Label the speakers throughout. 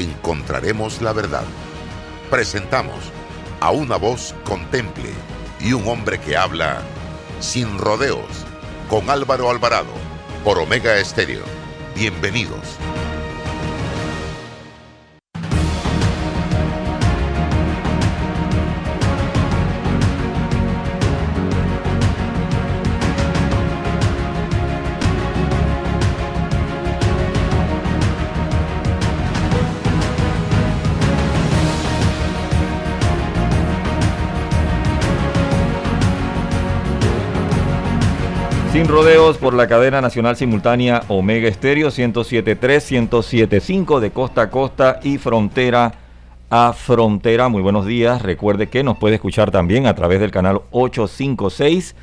Speaker 1: encontraremos la verdad. Presentamos a una voz contemple y un hombre que habla sin rodeos con Álvaro Alvarado por Omega Estéreo. Bienvenidos.
Speaker 2: Sin rodeos por la cadena nacional simultánea Omega Estéreo 107.3, 107.5 de costa a costa y frontera a frontera. Muy buenos días. Recuerde que nos puede escuchar también a través del canal 856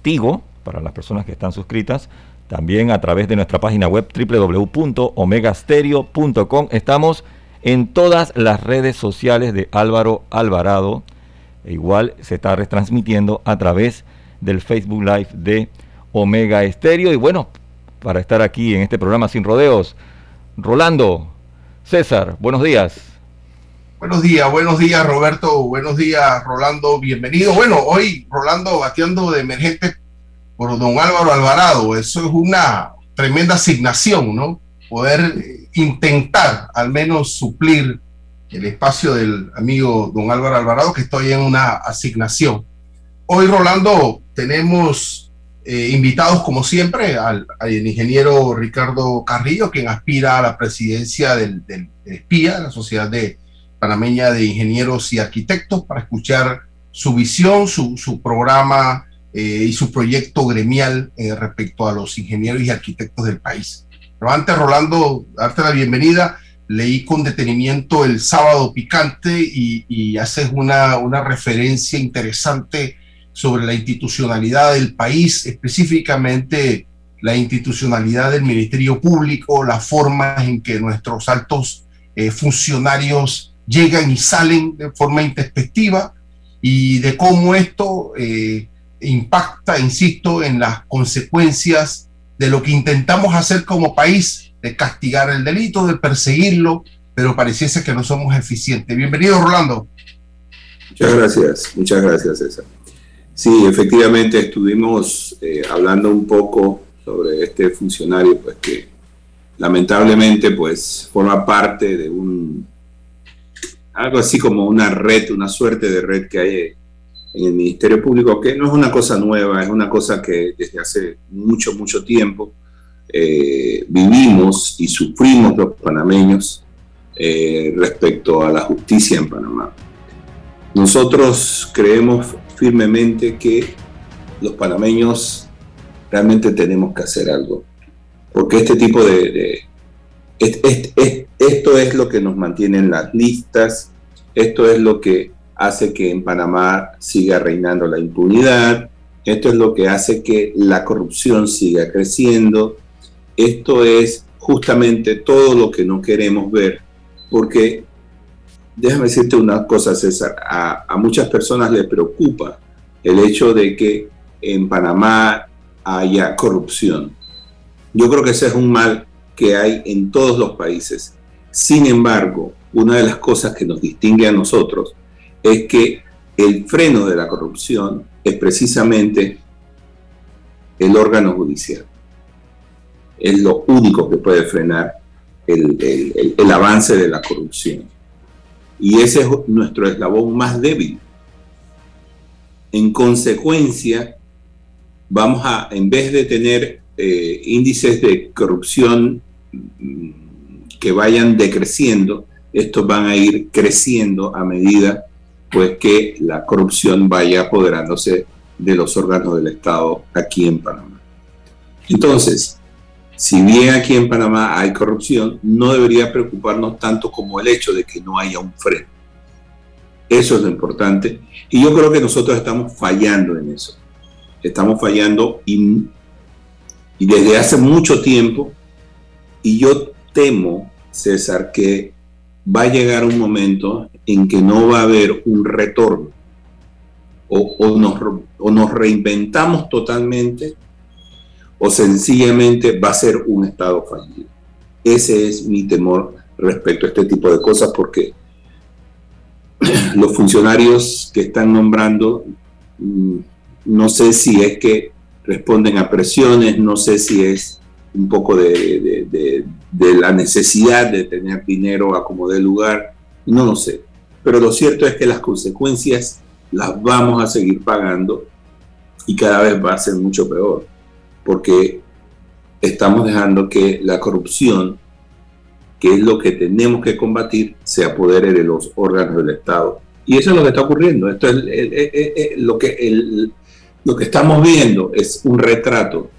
Speaker 2: Tigo, para las personas que están suscritas. También a través de nuestra página web www.omegastereo.com. Estamos en todas las redes sociales de Álvaro Alvarado. E igual se está retransmitiendo a través del Facebook Live de Omega Estéreo. Y bueno, para estar aquí en este programa sin rodeos, Rolando, César, buenos días.
Speaker 3: Buenos días, buenos días Roberto, buenos días Rolando, bienvenido. Bueno, hoy Rolando bateando de emergente por don Álvaro Alvarado, eso es una tremenda asignación, ¿no? Poder intentar al menos suplir el espacio del amigo don Álvaro Alvarado, que estoy en una asignación. Hoy, Rolando, tenemos eh, invitados, como siempre, al, ingeniero Ricardo Carrillo, quien aspira a la presidencia del, del, SPIA, la Sociedad de Panameña de Ingenieros y Arquitectos, para escuchar su visión, su, su programa eh, y su proyecto gremial eh, respecto a los ingenieros y arquitectos del país. Pero antes, Rolando, darte la bienvenida. Leí con detenimiento el sábado picante y, y haces una, una referencia interesante sobre la institucionalidad del país, específicamente la institucionalidad del Ministerio Público, la forma en que nuestros altos eh, funcionarios llegan y salen de forma introspectiva y de cómo esto eh, impacta, insisto, en las consecuencias de lo que intentamos hacer como país, de castigar el delito, de perseguirlo, pero pareciese que no somos eficientes. Bienvenido, Rolando.
Speaker 4: Muchas gracias, muchas gracias, César. Sí, efectivamente estuvimos eh, hablando un poco sobre este funcionario, pues que lamentablemente pues forma parte de un algo así como una red, una suerte de red que hay en el Ministerio Público, que no es una cosa nueva, es una cosa que desde hace mucho, mucho tiempo eh, vivimos y sufrimos los panameños eh, respecto a la justicia en Panamá. Nosotros creemos firmemente que los panameños realmente tenemos que hacer algo. Porque este tipo de... esto es lo que nos mantiene en las listas, esto es lo que hace que en Panamá siga reinando la impunidad, esto es lo que hace que la corrupción siga creciendo, esto es justamente todo lo que no queremos ver, porque déjame decirte una cosa, César, a, muchas personas les preocupa el hecho de que en Panamá haya corrupción. Yo creo que ese es un mal que hay en todos los países. Sin embargo, una de las cosas que nos distingue a nosotros es que el freno de la corrupción es precisamente el órgano judicial. Es lo único que puede frenar el, el avance de la corrupción. Y ese es nuestro eslabón más débil. En consecuencia, vamos a, en vez de tener eh, índices de corrupción mm, que vayan decreciendo, estos van a ir creciendo a medida pues que la corrupción vaya apoderándose de los órganos del Estado aquí en Panamá. Entonces, si bien aquí en Panamá hay corrupción, no debería preocuparnos tanto como el hecho de que no haya un freno. Eso es lo importante. Y yo creo que nosotros estamos fallando en eso. Estamos fallando y, y desde hace mucho tiempo. Y yo temo, César, que va a llegar un momento en que no va a haber un retorno. O, o, nos, o nos reinventamos totalmente o sencillamente va a ser un Estado fallido. Ese es mi temor respecto a este tipo de cosas porque los funcionarios que están nombrando, mm, no sé si es que responden a presiones, no sé si es un poco de, la necesidad de tener dinero a como de lugar, no lo sé. Pero lo cierto es que las consecuencias las vamos a seguir pagando y cada vez va a ser mucho peor porque estamos dejando que la corrupción, que es lo que tenemos que combatir, se apodere de los órganos del Estado. Y eso es lo que está ocurriendo. Esto es lo, que, lo que estamos viendo es un retrato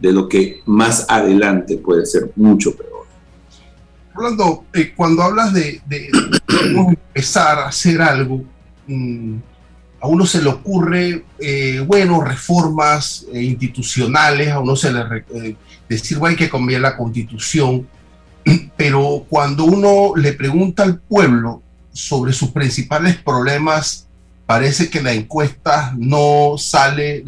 Speaker 4: de lo que más adelante puede ser mucho peor.
Speaker 3: Rolando, eh, cuando hablas de, empezar a hacer algo, mm, a uno se le ocurre, eh, bueno, reformas eh, institucionales, a uno se le eh, decir, bueno, hay que cambiar la constitución, pero cuando uno le pregunta al pueblo sobre sus principales problemas, parece que la encuesta no sale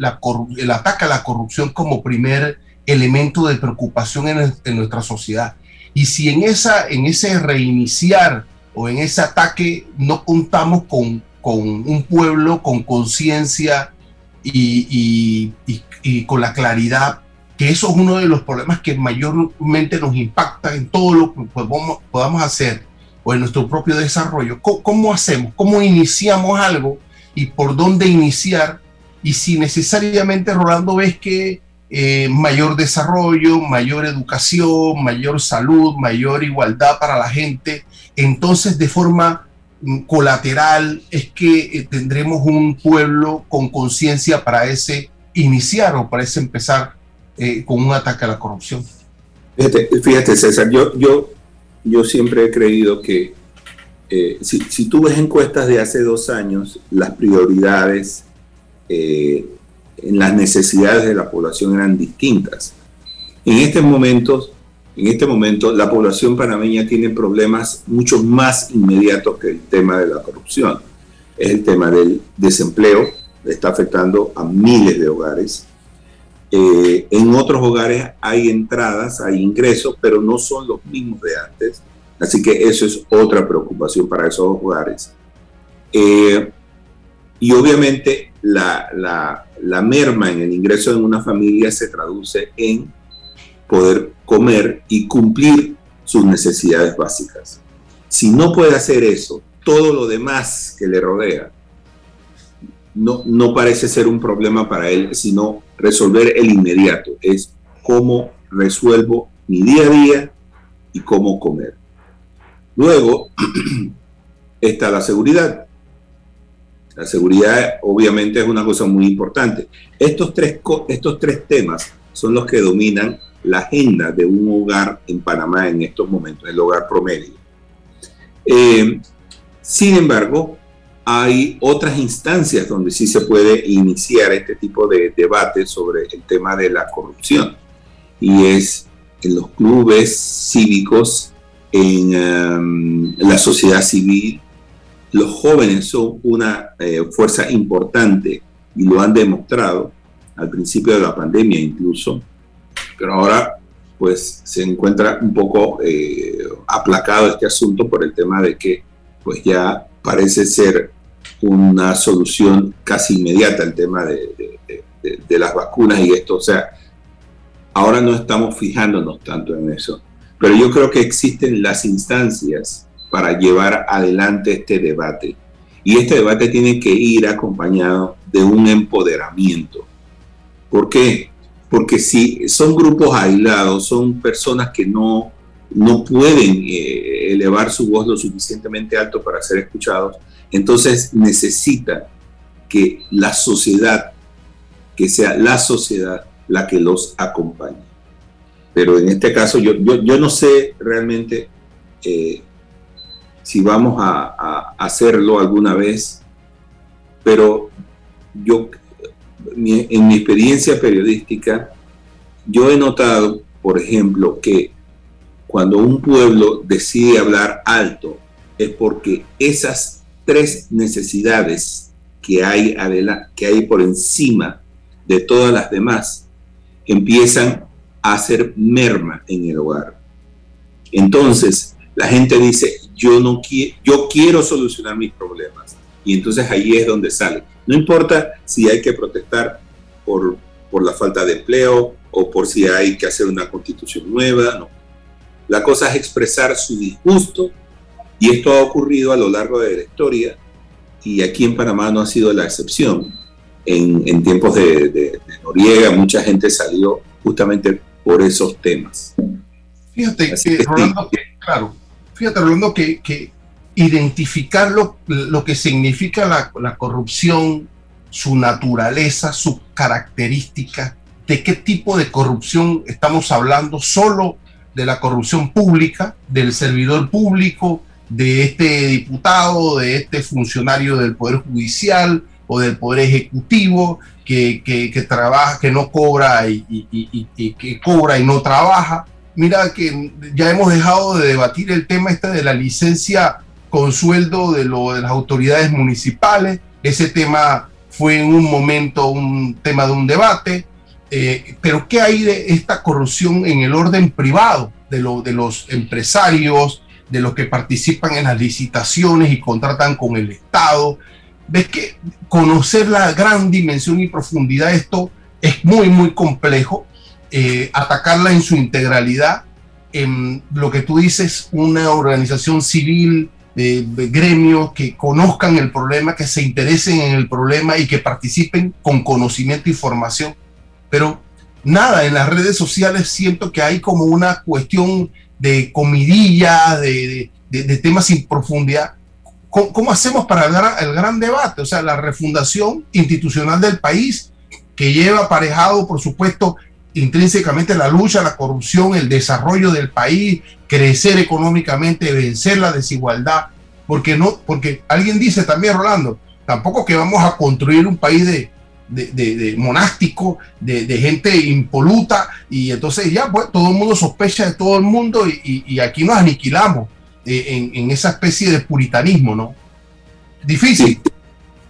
Speaker 3: el ataque a la corrupción como primer elemento de preocupación en, en nuestra sociedad. Y si en, esa, en ese reiniciar o en ese ataque no contamos con con un pueblo con conciencia y, con la claridad, que eso es uno de los problemas que mayormente nos impacta en todo lo que podamos, hacer o en nuestro propio desarrollo. ¿Cómo, hacemos? ¿Cómo iniciamos algo y por dónde iniciar? Y si necesariamente, Rolando, ves que eh, mayor desarrollo, mayor educación, mayor salud, mayor igualdad para la gente, entonces de forma colateral es que eh, tendremos un pueblo con conciencia para ese iniciar o para ese empezar eh, con un ataque a la corrupción.
Speaker 4: Fíjate, César, yo, yo, yo siempre he creído que eh, si, si, tú ves encuestas de hace dos años, las prioridades en las necesidades de la población eran distintas. En estos momentos en este momento la población panameña tiene problemas mucho más inmediatos que el tema de la corrupción. Es el tema del desempleo, está afectando a miles de hogares. Eh, en otros hogares hay entradas, hay ingresos, pero no son los mismos de antes. Así que eso es otra preocupación para esos hogares. Eh, y obviamente la, la, la merma en el ingreso de una familia se traduce en poder comer y cumplir sus necesidades básicas. Si no puede hacer eso, todo lo demás que le rodea no, no parece ser un problema para él, sino resolver el inmediato. Es cómo resuelvo mi día a día y cómo comer. Luego está la seguridad. La seguridad obviamente es una cosa muy importante. Estos tres, estos tres temas son los que dominan la agenda de un hogar en Panamá en estos momentos, el hogar promedio. Eh, sin embargo, hay otras instancias donde sí se puede iniciar este tipo de debate sobre el tema de la corrupción. Y es en los clubes cívicos, en um, la sociedad civil. Los jóvenes son una eh, fuerza importante y lo han demostrado al principio de la pandemia incluso pero ahora pues se encuentra un poco eh, aplacado este asunto por el tema de que pues ya parece ser una solución casi inmediata el tema de, de, las vacunas y esto, o sea, ahora no estamos fijándonos tanto en eso, pero yo creo que existen las instancias para llevar adelante este debate y este debate tiene que ir acompañado de un empoderamiento. ¿Por qué? Porque si son grupos aislados, son personas que no, no pueden eh, elevar su voz lo suficientemente alto para ser escuchados, entonces necesita que la sociedad, que sea la sociedad la que los acompañe. pero en este caso yo, yo, no sé realmente eh, si vamos a, hacerlo alguna vez, pero yo, en mi experiencia periodística, yo he notado, por ejemplo, que cuando un pueblo decide hablar alto es porque esas tres necesidades que hay, que hay por encima de todas las demás empiezan a hacer merma en el hogar. Entonces, la gente dice, yo, no quiero, yo quiero solucionar mis problemas. Y entonces ahí es donde sale. No importa si hay que protestar por, por la falta de empleo o por si hay que hacer una constitución nueva, no. La cosa es expresar su disgusto y esto ha ocurrido a lo largo de la historia y aquí en Panamá no ha sido la excepción. En, tiempos de, de, Noriega mucha gente salió justamente por esos temas.
Speaker 3: Fíjate que, Rolando, claro, fíjate Rolando que, que identificar lo, lo, que significa la, la corrupción, su naturaleza, sus características, de qué tipo de corrupción estamos hablando, solo de la corrupción pública, del servidor público, de este diputado, de este funcionario del Poder Judicial o del Poder Ejecutivo que, que, trabaja, que no cobra y, y, que cobra y no trabaja. Mira que ya hemos dejado de debatir el tema este de la licencia con sueldo de, lo, de las autoridades municipales. Ese tema fue en un momento un tema de un debate. Eh, pero ¿qué hay de esta corrupción en el orden privado de, lo, de los empresarios, de los que participan en las licitaciones y contratan con el Estado. Ves que conocer la gran dimensión y profundidad de esto es muy, muy complejo. Eh, atacarla en su integralidad, en lo que tú dices, una organización civil, de, gremios que conozcan el problema, que se interesen en el problema y que participen con conocimiento y formación. Pero nada, en las redes sociales siento que hay como una cuestión de comidilla, de, temas sin profundidad. ¿Cómo, hacemos para el, el gran debate? O sea, la refundación institucional del país, que lleva aparejado, por supuesto, intrínsecamente la lucha, la corrupción, el desarrollo del país, crecer económicamente, vencer la desigualdad, porque no, porque alguien dice también, Rolando, tampoco que vamos a construir un país de, de, monástico, de, gente impoluta, y entonces ya pues todo el mundo sospecha de todo el mundo y, aquí nos aniquilamos eh, en, esa especie de puritanismo, ¿no? Difícil.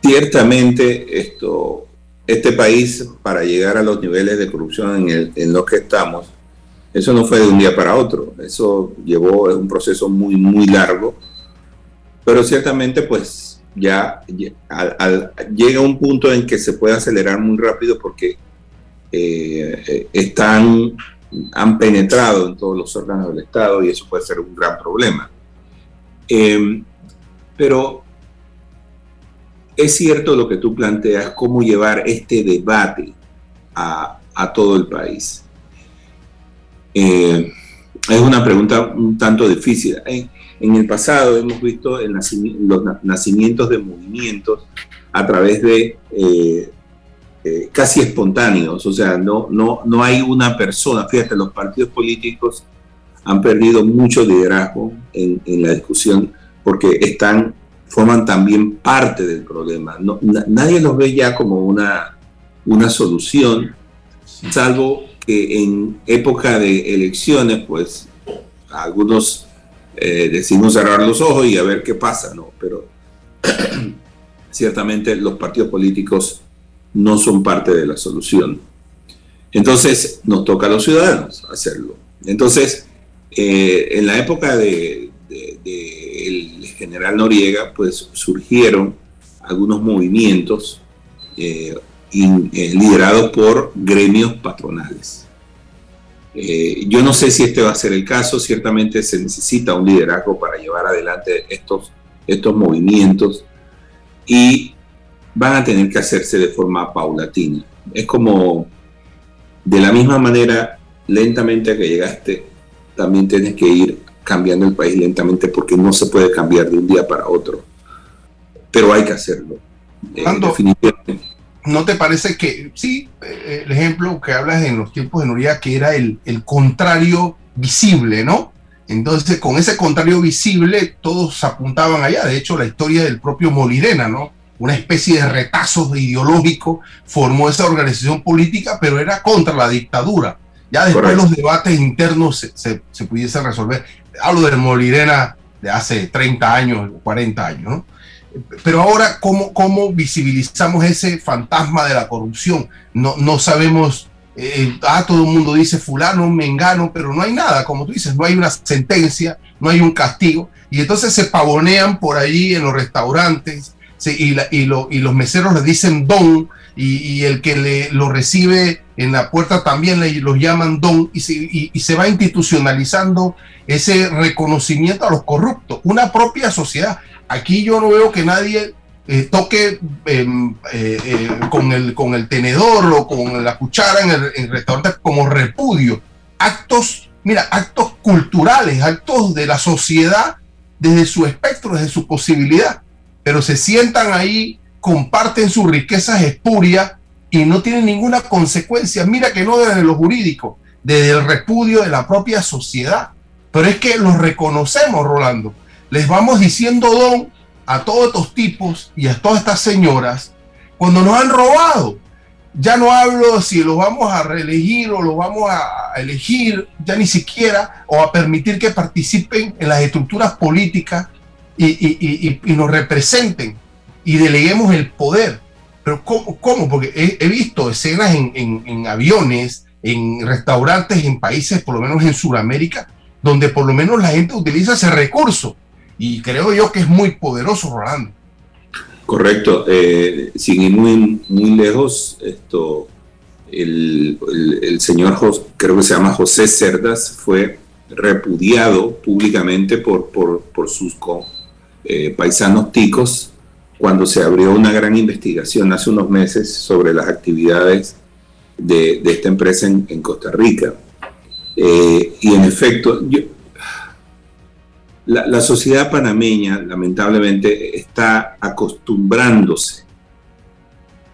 Speaker 4: ciertamente esto, este país para llegar a los niveles de corrupción en, en los que estamos, eso no fue de un día para otro, eso llevó un proceso muy, muy largo, pero ciertamente pues ya llega un punto en que se puede acelerar muy rápido porque eh, están, han penetrado en todos los órganos del Estado y eso puede ser un gran problema. Em, pero es cierto lo que tú planteas, cómo llevar este debate a, todo el país. Eh, es una pregunta un tanto difícil. En el pasado hemos visto los nacimientos de movimientos a través de eh, eh, casi espontáneos, o sea, no, no, no hay una persona, fíjate, los partidos políticos han perdido mucho liderazgo en, la discusión porque están, forman también parte del problema. nadie los ve ya como una, una solución, salvo que en época de elecciones, pues algunos eh, decimos cerrar los ojos y a ver qué pasa, ¿no? Pero ciertamente los partidos políticos no son parte de la solución. Entonces nos toca a los ciudadanos hacerlo. Entonces, eh, en la época del general Noriega, pues surgieron algunos movimientos eh, liderados por gremios patronales. Eh, yo no sé si este va a ser el caso, ciertamente se necesita un liderazgo para llevar adelante estos, estos movimientos y van a tener que hacerse de forma paulatina. Es como, de la misma manera, lentamente que llegaste, también tienes que ir cambiando el país lentamente porque no se puede cambiar de un día para otro. Pero hay que hacerlo.
Speaker 3: Eh. ¿no te parece que sí, eh, el ejemplo que hablas en los tiempos de Noriega, que era el, el contrario visible, ¿no? Entonces, con ese contrario visible, todos apuntaban allá. De hecho, la historia del propio Molirena, ¿no? Una especie de retazo ideológico formó esa organización política, pero era contra la dictadura. Ya después los debates internos se, se, se pudiesen resolver. Hablo del Molirena de hace 30 años, 40 años. Pero ahora, ¿cómo, ¿cómo visibilizamos ese fantasma de la corrupción? No, no sabemos, eh, ah, todo el mundo dice fulano, mengano, pero no hay nada, como tú dices, no hay una sentencia, no hay un castigo, y entonces se pavonean por allí en los restaurantes, y, y, los meseros le dicen don, y, el que le, lo recibe en la puerta también los llaman don, y se, va institucionalizando ese reconocimiento a los corruptos, una propia sociedad Aquí yo no veo que nadie eh, toque em, eh, eh, con, el, con el tenedor o con la cuchara en el, restaurante como repudio. Actos, mira, actos culturales, actos de la sociedad desde su espectro, desde su posibilidad. Pero se sientan ahí, comparten sus riquezas espurias y no tienen ninguna consecuencia. Mira que no desde lo jurídico, desde el repudio de la propia sociedad. Pero es que los reconocemos, Rolando les vamos diciendo don a todos estos tipos y a todas estas señoras cuando nos han robado. Ya no hablo si los vamos a reelegir o los vamos a elegir, ya ni siquiera, o a permitir que participen en las estructuras políticas y, nos representen y deleguemos el poder. Pero ¿cómo? Porque he, visto escenas en, en aviones, en restaurantes, en países, por lo menos en Sudamérica, donde por lo menos la gente utiliza ese recurso y creo yo que es muy poderoso, Rolando.
Speaker 4: Correcto. Eh, sin ir muy, muy lejos, esto, el, señor, creo que se llama José Cerdas, fue repudiado públicamente por, por, sus eh, paisanos ticos cuando se abrió una gran investigación hace unos meses sobre las actividades de, esta empresa en, Costa Rica. Eh, y en efecto, yo, la, sociedad panameña lamentablemente está acostumbrándose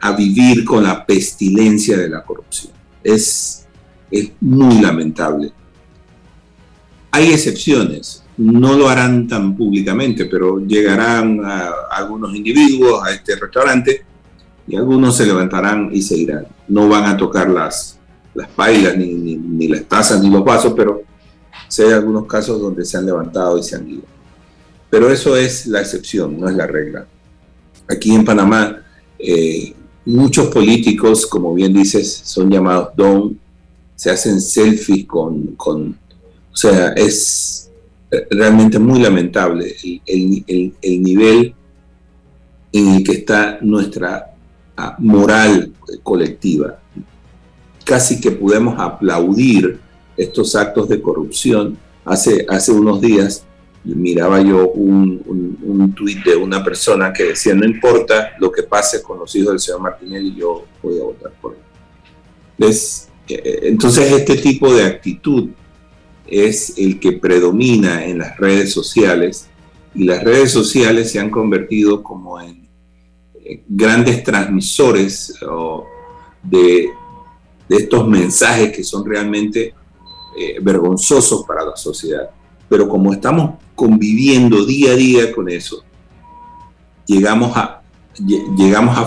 Speaker 4: a vivir con la pestilencia de la corrupción. Es, es muy lamentable. Hay excepciones, no lo harán tan públicamente, pero llegarán algunos individuos a este restaurante y algunos se levantarán y se irán. No van a tocar las, las pailas, ni, ni las tazas, ni los vasos, pero hay algunos casos donde se han levantado y se han ido. Pero eso es la excepción, no es la regla. Aquí en Panamá, eh, muchos políticos, como bien dices, son llamados don, se hacen selfies con, con o sea, es realmente muy lamentable el, el, el nivel en el que está nuestra ah, moral colectiva. Casi que podemos aplaudir estos actos de corrupción. Hace, hace unos días miraba yo un, un, tuit de una persona que decía, no importa lo que pase con los hijos del señor Martinelli, yo voy a votar por él. Eh, entonces este tipo de actitud es el que predomina en las redes sociales y las redes sociales se han convertido como en eh, grandes transmisores de, estos mensajes que son realmente eh, vergonzosos para la sociedad. Pero como estamos conviviendo día a día con eso, llegamos a, llegamos a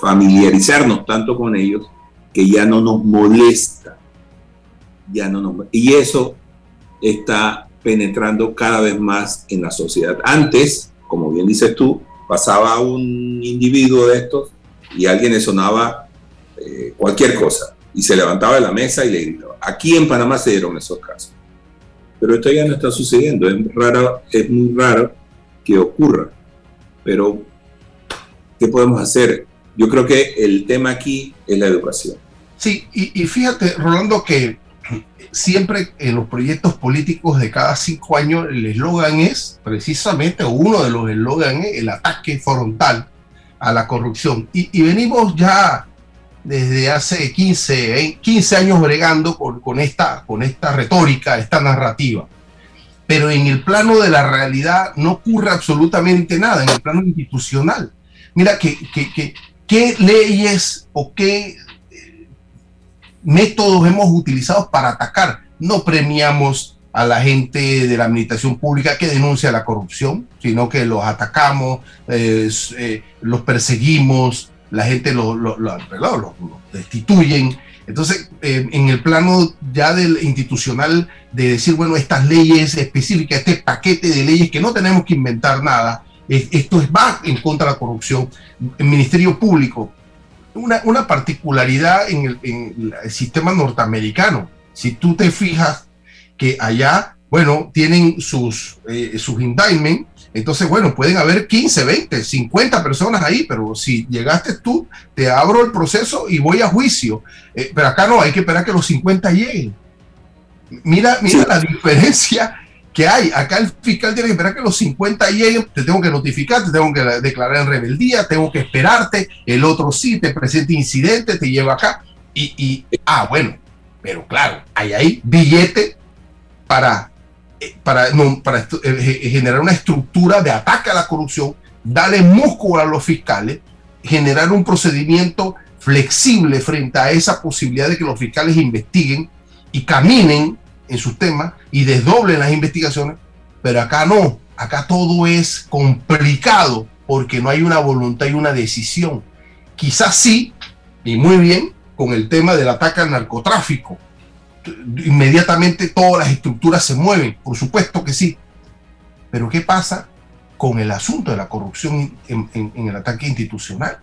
Speaker 4: familiarizarnos tanto con ellos que ya no nos molesta. Ya no y eso está penetrando cada vez más en la sociedad. Antes, como bien dices tú, pasaba un individuo de estos y alguien le sonaba eh, cualquier cosa y se levantaba de la mesa y le gritaba. Aquí en Panamá se dieron esos casos. Pero esto ya no está sucediendo. Es, raro, es muy raro que ocurra. Pero, ¿qué podemos hacer? Yo creo que el tema aquí es la educación.
Speaker 3: Sí, y, fíjate, Rolando, que siempre en los proyectos políticos de cada cinco años el eslogan es precisamente, uno de los eslogans es el ataque frontal a la corrupción. Y, venimos ya desde hace 15, 15 años bregando con, esta, con esta retórica, esta narrativa. Pero en el plano de la realidad no ocurre absolutamente nada, en el plano institucional. Mira que, ¿qué leyes o qué eh, métodos hemos utilizado para atacar? No premiamos a la gente de la administración pública que denuncia la corrupción, sino que los atacamos, eh, eh, los perseguimos, la gente los lo, destituyen. Entonces, eh, en el plano ya del institucional de decir, bueno, estas leyes específicas, este paquete de leyes que no tenemos que inventar nada, esto es, va en contra de la corrupción. El Ministerio Público, una, una particularidad en el, en el sistema norteamericano. Si tú te fijas, que allá, bueno, tienen sus, eh, sus indictment, entonces, bueno, pueden haber 15, 20, 50 personas ahí, pero si llegaste tú, te abro el proceso y voy a juicio. Eh, pero acá no, hay que esperar que los 50 lleguen. Mira, mira la diferencia que hay. Acá el fiscal tiene que esperar que los 50 lleguen, te tengo que notificar, te tengo que declarar en rebeldía, tengo que esperarte, el otro sí, te presenta incidente, te lleva acá. Y, y ah, bueno, pero claro, hay ahí billete para, eh, para, no, para eh, eh, generar una estructura de ataque a la corrupción, darle músculo a los fiscales, generar un procedimiento flexible frente a esa posibilidad de que los fiscales investiguen y caminen en sus temas y desdoblen las investigaciones, pero acá no, acá todo es complicado porque no hay una voluntad y una decisión. Quizás sí, y muy bien, con el tema del ataque al narcotráfico, inmediatamente todas las estructuras se mueven, por supuesto que sí. Pero ¿qué pasa con el asunto de la corrupción en, el ataque institucional?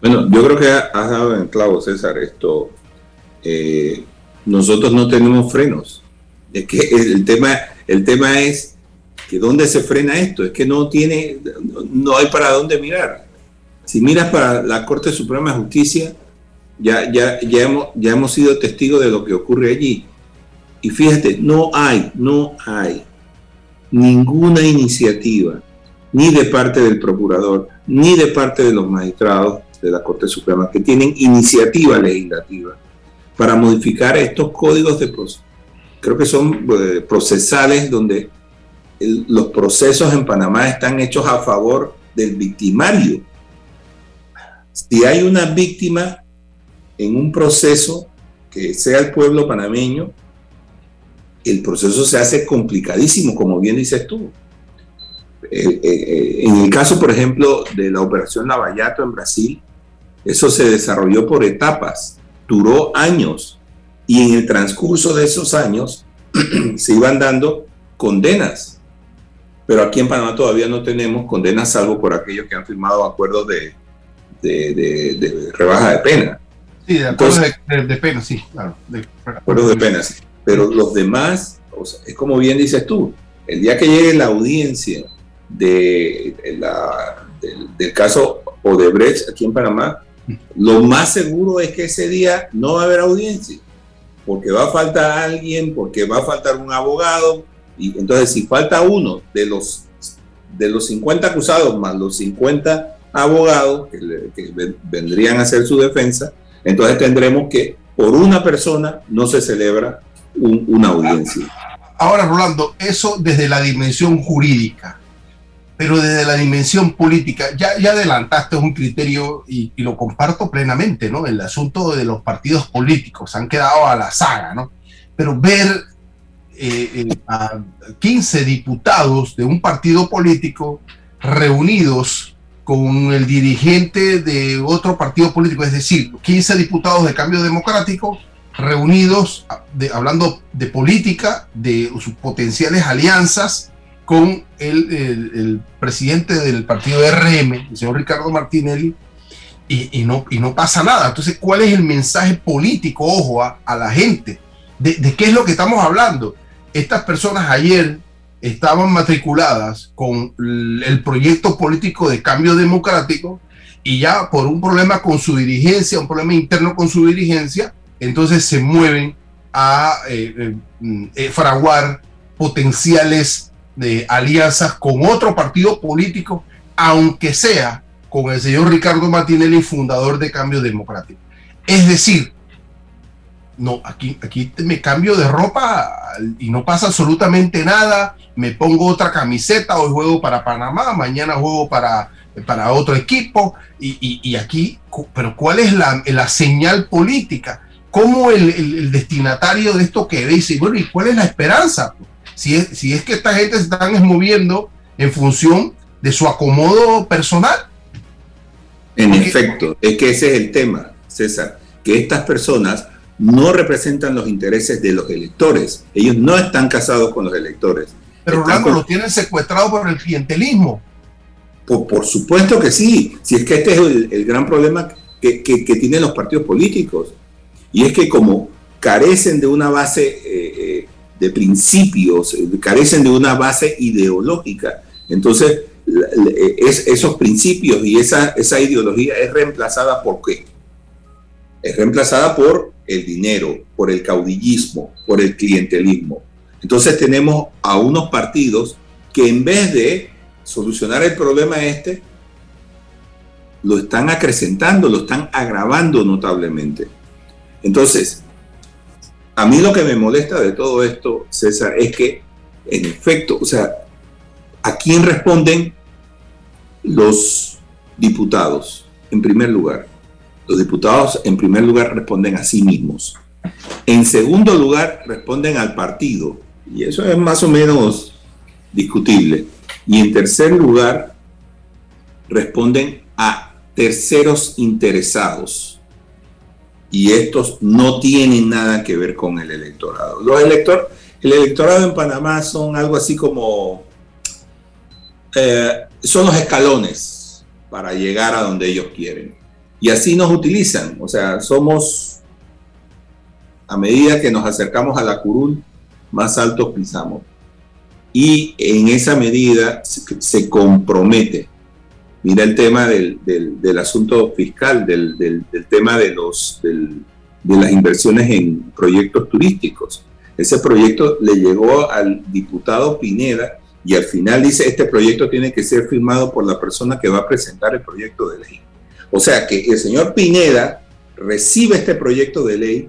Speaker 4: Bueno, yo creo que has dado en clavo, César, esto. Eh, nosotros no tenemos frenos. Es que el tema, es que dónde se frena esto, es que no tiene, no hay para dónde mirar. Si miras para la Corte Suprema de Justicia, ya, ya, ya, hemos, ya hemos sido testigos de lo que ocurre allí. Y fíjate, no hay, no hay ninguna iniciativa, ni de parte del procurador, ni de parte de los magistrados de la Corte Suprema, que tienen iniciativa legislativa para modificar estos códigos de proceso. Creo que son eh, procesales donde los procesos en Panamá están hechos a favor del victimario. Si hay una víctima, en un proceso que sea el pueblo panameño, el proceso se hace complicadísimo, como bien dices tú. Eh, eh, en el caso, por ejemplo, de la operación Lavallato en Brasil, eso se desarrolló por etapas, duró años, y en el transcurso de esos años se iban dando condenas. Pero aquí en Panamá todavía no tenemos condenas, salvo por aquellos que han firmado acuerdos de, de rebaja de pena.
Speaker 3: Sí, de acuerdo de, pena, sí, claro. De,
Speaker 4: acuerdo de pena, sí. Pero los demás, es como bien dices tú, el día que llegue la audiencia de, la, del, caso Odebrecht aquí en Panamá, lo más seguro es que ese día no va a haber audiencia, porque va a faltar alguien, porque va a faltar un abogado, y entonces si falta uno de los, de los 50 acusados más los 50 abogados que, que vendrían a hacer su defensa, entonces tendremos que por una persona no se celebra una audiencia.
Speaker 3: Ahora, Rolando, eso desde la dimensión jurídica, pero desde la dimensión política, ya, ya adelantaste un criterio y, lo comparto plenamente, ¿no? El asunto de los partidos políticos han quedado a la saga, ¿no? Pero ver eh, eh, a 15 diputados de un partido político reunidos con el dirigente de otro partido político, es decir, 15 diputados de cambio democrático reunidos hablando de política, de sus potenciales alianzas con el, presidente del partido RM, el señor Ricardo Martinelli, y, no, pasa nada. Entonces, ¿cuál es el mensaje político, ojo, a, la gente? De, de, qué es lo que estamos hablando? Estas personas ayer estaban matriculadas con el proyecto político de cambio democrático y ya por un problema con su dirigencia, un problema interno con su dirigencia, entonces se mueven a eh, eh, mm, eh, fraguar potenciales de alianzas con otro partido político, aunque sea con el señor Ricardo Martinelli, fundador de Cambio Democrático. Es decir, no, aquí, aquí me cambio de ropa y no pasa absolutamente nada, me pongo otra camiseta, hoy juego para Panamá, mañana juego para, para otro equipo, y, aquí, pero ¿cuál es la, la señal política? ¿Cómo el, destinatario de esto que dice, bueno, ¿y cuál es la esperanza? Si es, si es que esta gente se están moviendo en función de su acomodo personal.
Speaker 4: En efecto, es que ese es el tema, César, que estas personas no representan los intereses de los electores. Ellos no están casados con los electores.
Speaker 3: Pero Rolando, lo tienen secuestrado por el clientelismo.
Speaker 4: Por, supuesto que sí. Si es que este es el, gran problema que, tienen los partidos políticos. Y es que como carecen de una base eh, eh, de principios, eh, carecen de una base ideológica, entonces esos principios y esa, esa ideología es reemplazada por qué? Es reemplazada por el dinero, por el caudillismo, por el clientelismo. Entonces tenemos a unos partidos que en vez de solucionar el problema este, lo están acrecentando, lo están agravando notablemente. Entonces, a mí lo que me molesta de todo esto, César, es que, en efecto, o sea, ¿a quién responden los diputados, en primer lugar? Los diputados, en primer lugar, responden a sí mismos. En segundo lugar, responden al partido. Y eso es más o menos discutible. Y en tercer lugar, responden a terceros interesados. Y estos no tienen nada que ver con el electorado. Los elector, el electorado en Panamá son algo así como... Eh, son los escalones para llegar a donde ellos quieren. Y así nos utilizan, o sea, somos, a medida que nos acercamos a la curul, más altos pisamos. Y en esa medida se, compromete. Mira el tema del, asunto fiscal, del, tema de, los, las inversiones en proyectos turísticos. Ese proyecto le llegó al diputado Pineda y al final dice, este proyecto tiene que ser firmado por la persona que va a presentar el proyecto de ley. O sea que el señor Pineda recibe este proyecto de ley,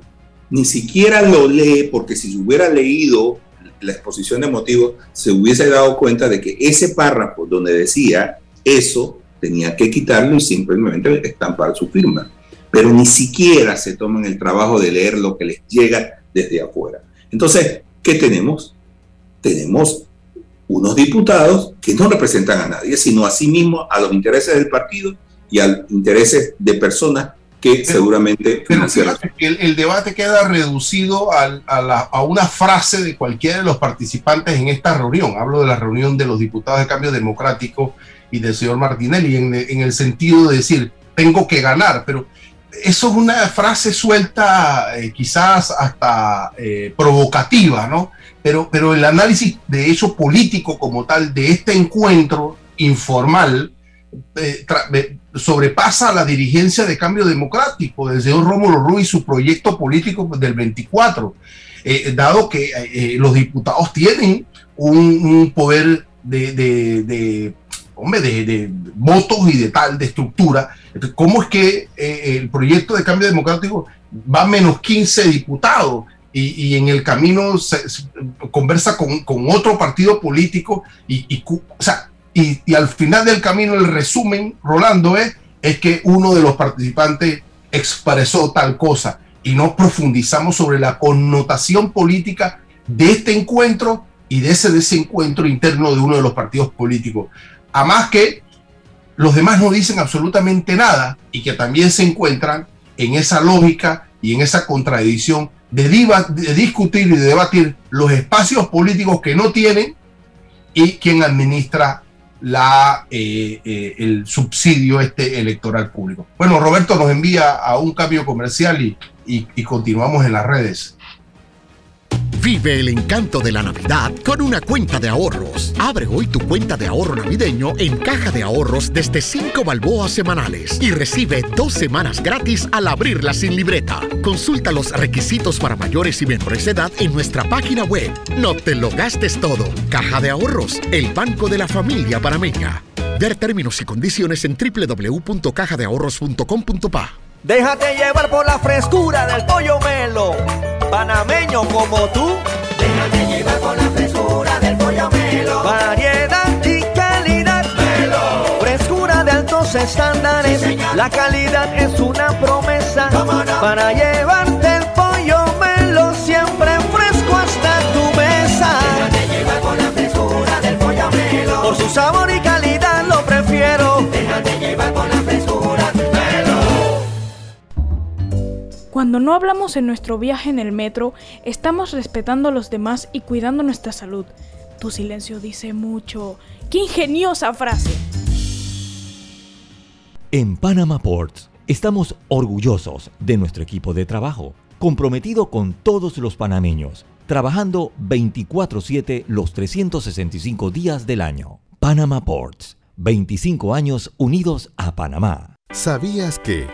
Speaker 4: ni siquiera lo lee, porque si se hubiera leído la exposición de motivos, se hubiese dado cuenta de que ese párrafo donde decía eso tenía que quitarlo y simplemente estampar su firma. Pero ni siquiera se toman el trabajo de leer lo que les llega desde afuera. Entonces, ¿qué tenemos? Tenemos unos diputados que no representan a nadie, sino a sí mismos, a los intereses del partido y a intereses de personas que seguramente
Speaker 3: el, debate queda reducido a, una frase de cualquiera de los participantes en esta reunión. Hablo de la reunión de los diputados de Cambio Democrático y del señor Martinelli, en, el sentido de decir, tengo que ganar, pero eso es una frase suelta, eh, quizás hasta eh, provocativa, ¿no? Pero, pero el análisis de hecho político como tal de este encuentro informal eh, sobrepasa la dirigencia de cambio democrático del señor Rómulo Ruiz, su proyecto político del 24, eh, dado que eh, los diputados tienen un, poder de, de, hombre, de, votos y de tal, de estructura. ¿Cómo es que el proyecto de cambio democrático va a menos 15 diputados? Y, en el camino se, conversa con, otro partido político y, al final del camino el resumen, Rolando, es, es que uno de los participantes expresó tal cosa y no profundizamos sobre la connotación política de este encuentro y de ese desencuentro interno de uno de los partidos políticos. A más que los demás no dicen absolutamente nada y que también se encuentran en esa lógica y en esa contradicción de, discutir y de debatir los espacios políticos que no tienen y quien administra la, eh, eh, el subsidio este electoral público. Bueno, Roberto nos envía a un cambio comercial y continuamos en las redes.
Speaker 5: Vive el encanto de la Navidad con una cuenta de ahorros. Abre hoy tu cuenta de ahorro navideño en Caja de Ahorros desde 5 balboas semanales y recibe dos semanas gratis al abrirla sin libreta. Consulta los requisitos para mayores y menores de edad en nuestra página web. No te lo gastes todo. Caja de Ahorros, el banco de la familia panameña. Ver términos y condiciones en www.cajadeahorros.com.pa.
Speaker 6: Déjate llevar por la frescura del pollo melo. Panameño como tú.
Speaker 7: Déjate llevar por la frescura del pollo melo.
Speaker 6: Variedad y calidad.
Speaker 7: Melo.
Speaker 6: Frescura de altos estándares. la calidad es una promesa. Para llevarte el pollo melo
Speaker 8: Cuando no hablamos en nuestro viaje en el metro, estamos respetando a los demás y cuidando nuestra salud. Tu silencio dice mucho. ¡Qué ingeniosa frase!
Speaker 2: En Panama Ports estamos orgullosos de nuestro equipo de trabajo, comprometido con todos los panameños, trabajando 24/7 los 365 días del año. Panama Ports, 25 años unidos a Panamá.
Speaker 9: ¿Sabías que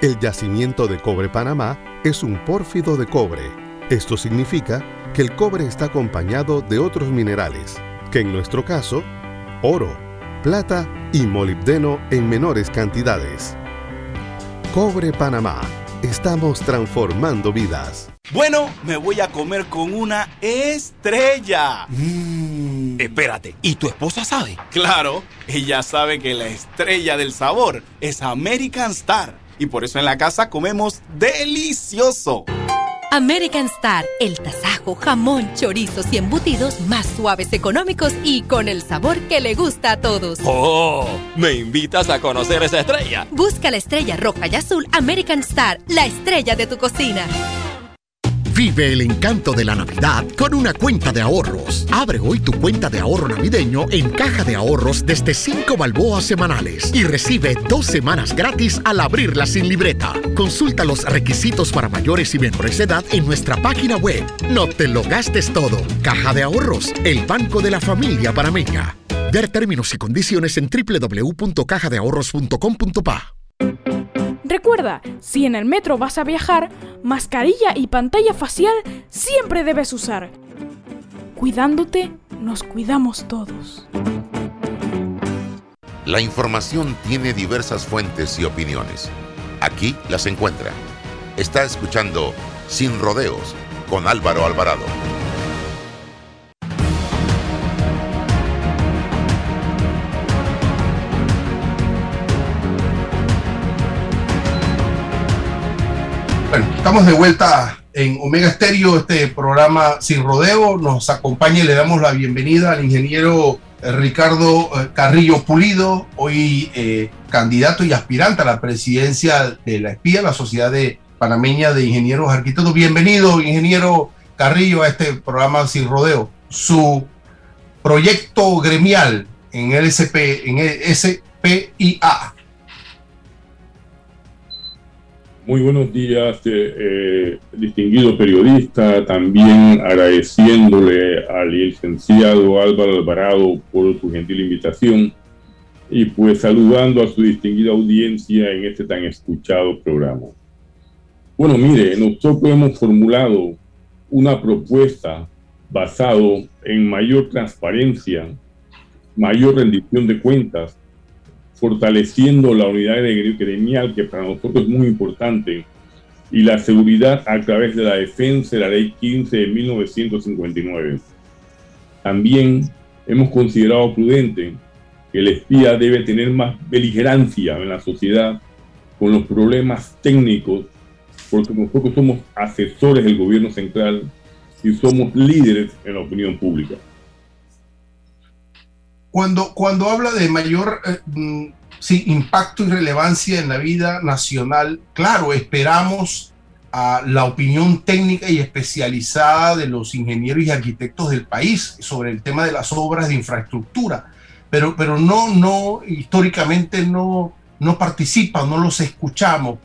Speaker 9: el yacimiento de cobre Panamá es un pórfido de cobre? Esto significa que el cobre está acompañado de otros minerales, que en nuestro caso, oro, plata y molibdeno en menores cantidades. Cobre Panamá. Estamos transformando vidas.
Speaker 10: Bueno, me voy a comer con una estrella.
Speaker 11: Mmm. Espérate, ¿y tu esposa sabe?
Speaker 10: Claro, ella sabe que la estrella del sabor es American Star. Y por eso en la casa comemos delicioso.
Speaker 12: American Star, el tasajo, jamón, chorizos y embutidos más suaves, económicos y con el sabor que le gusta a todos.
Speaker 11: ¡Oh! ¿Me invitas a conocer esa estrella?
Speaker 12: Busca la estrella roja y azul American Star, la estrella de tu cocina.
Speaker 5: Vive el encanto de la Navidad con una cuenta de ahorros. Abre hoy tu cuenta de ahorro navideño en Caja de Ahorros desde 5 balboas semanales y recibe dos semanas gratis al abrirla sin libreta. Consulta los requisitos para mayores y menores de edad en nuestra página web. No te lo gastes todo. Caja de Ahorros, el banco de la familia panameña. Ver términos y condiciones en www.cajadeahorros.com.pa.
Speaker 8: Recuerda, si en el metro vas a viajar, mascarilla y pantalla facial siempre debes usar. Cuidándote, nos cuidamos todos.
Speaker 1: La información tiene diversas fuentes y opiniones. Aquí las encuentra. Está escuchando Sin Rodeos con Álvaro Alvarado.
Speaker 3: Estamos de vuelta en Omega Estéreo, este programa Sin Rodeo. Nos acompaña y le damos la bienvenida al ingeniero eh, Ricardo eh, Carrillo Pulido, hoy eh, candidato y aspirante a la presidencia de la ESPIA, la Sociedad de Panameña de Ingenieros Arquitectos. Bienvenido, ingeniero Carrillo, a este programa Sin Rodeo. Su proyecto gremial en el SP, en el SPIA.
Speaker 13: Muy buenos días, eh, eh, distinguido periodista, también agradeciéndole al licenciado Álvaro Alvarado por su gentil invitación y pues saludando a su distinguida audiencia en este tan escuchado programa. Bueno, mire, nosotros hemos formulado una propuesta basado en mayor transparencia, mayor rendición de cuentas fortaleciendo la unidad gremial, que para nosotros es muy importante, y la seguridad a través de la defensa de la Ley 15 de 1959. También hemos considerado prudente que el espía debe tener más beligerancia en la sociedad con los problemas técnicos, porque nosotros somos asesores del gobierno central y somos líderes en la opinión pública.
Speaker 3: Cuando, cuando habla de mayor eh, mm, sí, impacto y relevancia en la vida nacional, claro, esperamos la opinión técnica y especializada de los ingenieros y arquitectos del país sobre el tema de las obras de infraestructura, pero, pero no, no, históricamente no, no participan, no los escuchamos.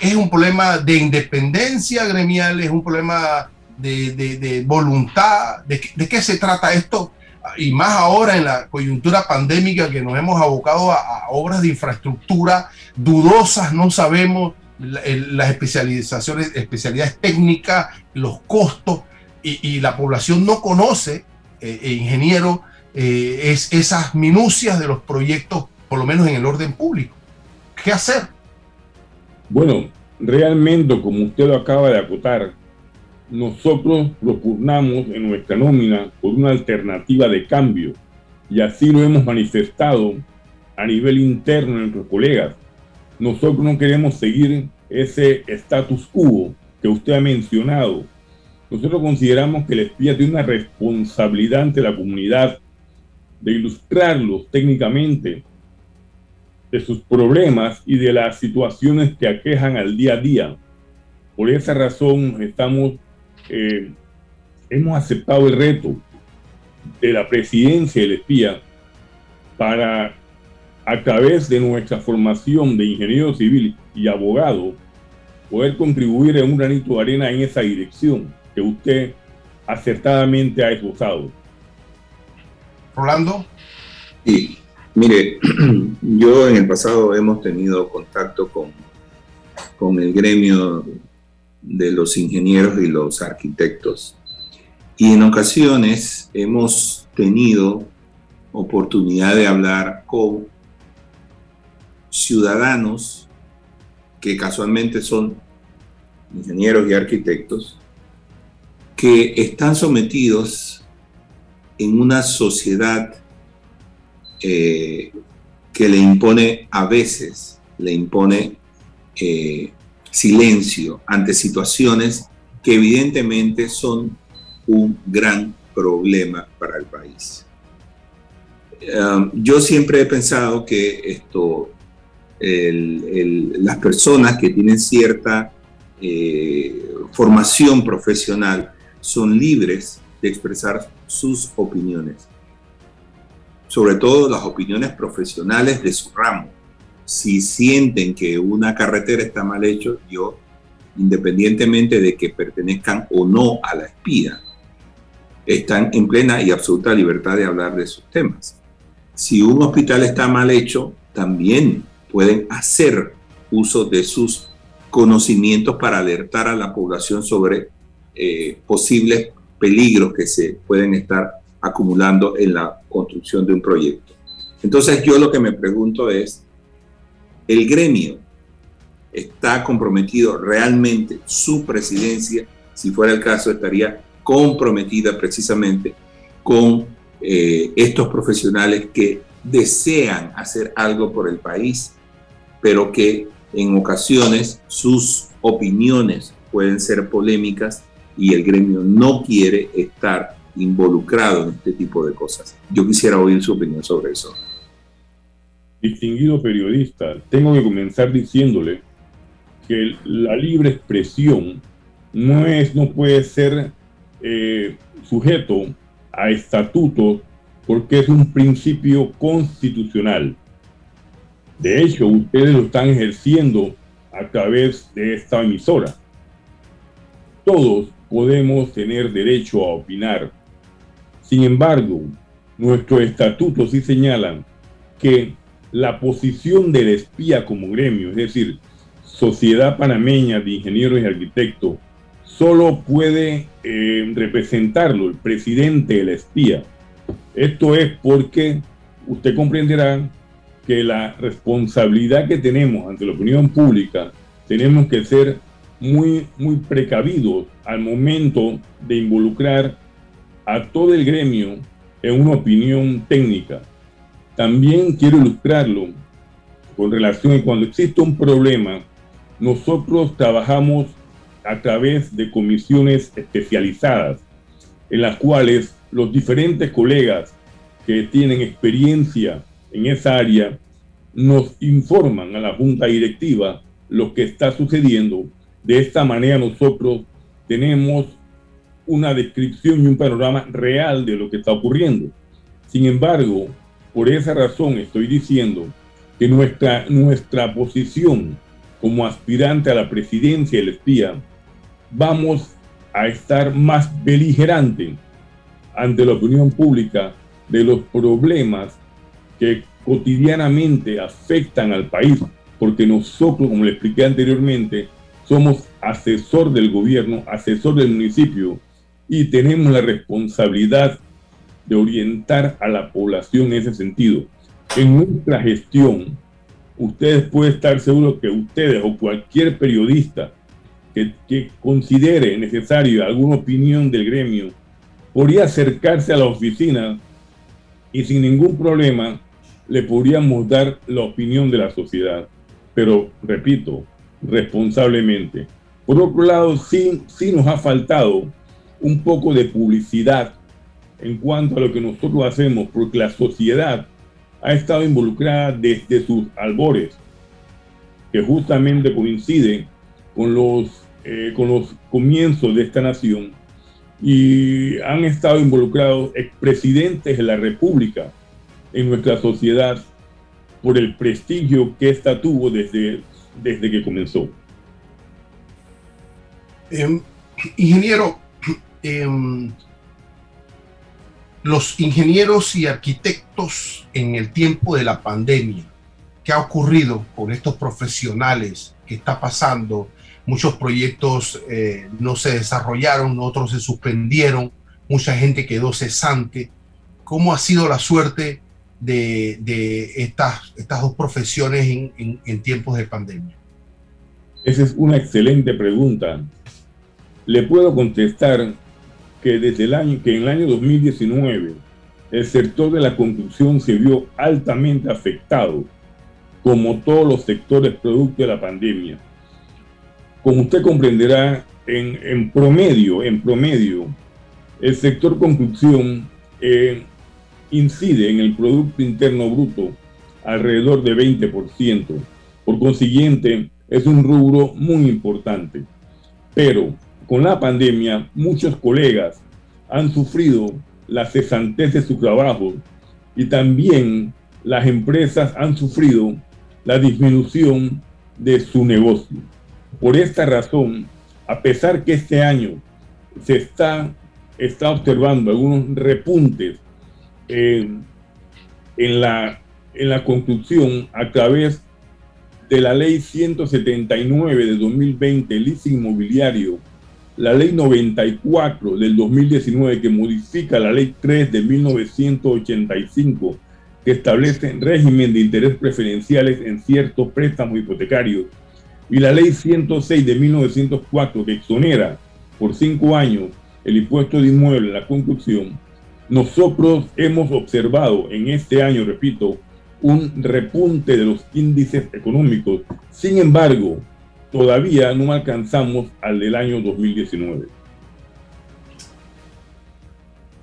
Speaker 3: Es un problema de independencia gremial, es un problema de, de, voluntad. ¿De, ¿De qué se trata esto? Y más ahora en la coyuntura pandémica que nos hemos abocado a, obras de infraestructura dudosas, no sabemos las especializaciones, especialidades técnicas, los costos, y, la población no conoce, eh, eh, ingeniero, eh, es, esas minucias de los proyectos, por lo menos en el orden público. ¿Qué hacer?
Speaker 13: Bueno, realmente, como usted lo acaba de acotar, nosotros propugnamos en nuestra nómina por una alternativa de cambio y así lo hemos manifestado a nivel interno de nuestros colegas. Nosotros no queremos seguir ese status quo que usted ha mencionado. Nosotros consideramos que el espía tiene una responsabilidad ante la comunidad de ilustrarlos técnicamente de sus problemas y de las situaciones que aquejan al día a día. Por esa razón estamos, eh, hemos aceptado el reto de la presidencia del espía para, a través de nuestra formación de ingeniero civil y abogado, poder contribuir en un granito de arena en esa dirección que usted acertadamente ha esbozado.
Speaker 3: Rolando.
Speaker 4: Sí, mire, yo en el pasado hemos tenido contacto con, con el gremio de los ingenieros y los arquitectos. Y en ocasiones hemos tenido oportunidad de hablar con ciudadanos que casualmente son ingenieros y arquitectos, que están sometidos en una sociedad eh, que le impone a veces, le impone eh, silencio ante situaciones que evidentemente son un gran problema para el país. Um, yo siempre he pensado que esto, las personas que tienen cierta eh, formación profesional son libres de expresar sus opiniones, sobre todo las opiniones profesionales de su ramo. Si sienten que una carretera está mal hecha, yo, independientemente de que pertenezcan o no a la espía, están en plena y absoluta libertad de hablar de sus temas. Si un hospital está mal hecho, también pueden hacer uso de sus conocimientos para alertar a la población sobre eh, posibles peligros que se pueden estar acumulando en la construcción de un proyecto. Entonces yo lo que me pregunto es, ¿el gremio está comprometido realmente, su presidencia, si fuera el caso, estaría comprometida precisamente con eh, estos profesionales que desean hacer algo por el país, pero que en ocasiones sus opiniones pueden ser polémicas y el gremio no quiere estar involucrado en este tipo de cosas. Yo quisiera oír su opinión sobre eso.
Speaker 13: Distinguido periodista, tengo que comenzar diciéndole que la libre expresión no, es, no puede ser eh, sujeto a estatutos porque es un principio constitucional. De hecho, ustedes lo están ejerciendo a través de esta emisora. Todos podemos tener derecho a opinar. Sin embargo, nuestros estatutos sí señalan que la posición del espía como gremio, es decir, Sociedad Panameña de Ingenieros y Arquitectos, solo puede eh, representarlo el presidente del espía. Esto es porque usted comprenderá que la responsabilidad que tenemos ante la opinión pública, tenemos que ser muy, muy precavidos al momento de involucrar a todo el gremio en una opinión técnica. También quiero ilustrarlo con relación a cuando existe un problema, nosotros trabajamos a través de comisiones especializadas en las cuales los diferentes colegas que tienen experiencia en esa área nos informan a la junta directiva lo que está sucediendo. De esta manera nosotros tenemos una descripción y un panorama real de lo que está ocurriendo. Sin embargo, por esa razón estoy diciendo que nuestra, nuestra posición como aspirante a la presidencia del espía, vamos a estar más beligerante ante la opinión pública de los problemas que cotidianamente afectan al país, porque nosotros, como le expliqué anteriormente, somos asesor del gobierno, asesor del municipio y tenemos la responsabilidad de orientar a la población en ese sentido. En nuestra gestión, ustedes pueden estar seguros que ustedes o cualquier periodista que, considere necesario alguna opinión del gremio podría acercarse a la oficina y sin ningún problema le podríamos dar la opinión de la sociedad. Pero, repito, responsablemente. Por otro lado, sí, sí nos ha faltado un poco de publicidad en cuanto a lo que nosotros hacemos, porque la sociedad ha estado involucrada desde sus albores, que justamente coincide con los, eh, con los comienzos de esta nación, y han estado involucrados expresidentes de la República en nuestra sociedad por el prestigio que ésta tuvo desde, desde que comenzó.
Speaker 3: Em, ingeniero, em, los ingenieros y arquitectos en el tiempo de la pandemia, ¿qué ha ocurrido con estos profesionales? ¿Qué está pasando? Muchos proyectos eh, no se desarrollaron, otros se suspendieron, mucha gente quedó cesante. ¿Cómo ha sido la suerte de, estas, dos profesiones en, en tiempos de pandemia?
Speaker 13: Esa es una excelente pregunta. Le puedo contestar que desde el año, que en el año 2019 el sector de la construcción se vio altamente afectado, como todos los sectores producto de la pandemia. Como usted comprenderá, en, en promedio, en promedio, el sector construcción eh, incide en el Producto Interno Bruto alrededor de 20%. Por consiguiente, es un rubro muy importante. Pero con la pandemia, muchos colegas han sufrido la cesantez de su trabajo y también las empresas han sufrido la disminución de su negocio. Por esta razón, a pesar que este año se está, está observando algunos repuntes en, la, en la construcción a través de la ley 179 de 2020, el leasing inmobiliario, la ley 94 del 2019 que modifica la ley 3 de 1985 que establece régimen de interés preferenciales en ciertos préstamos hipotecarios y la ley 106 de 1904 que exonera por cinco años el impuesto de inmueble la construcción, nosotros hemos observado en este año, repito, un repunte de los índices económicos. Sin embargo, todavía no alcanzamos al del año 2019.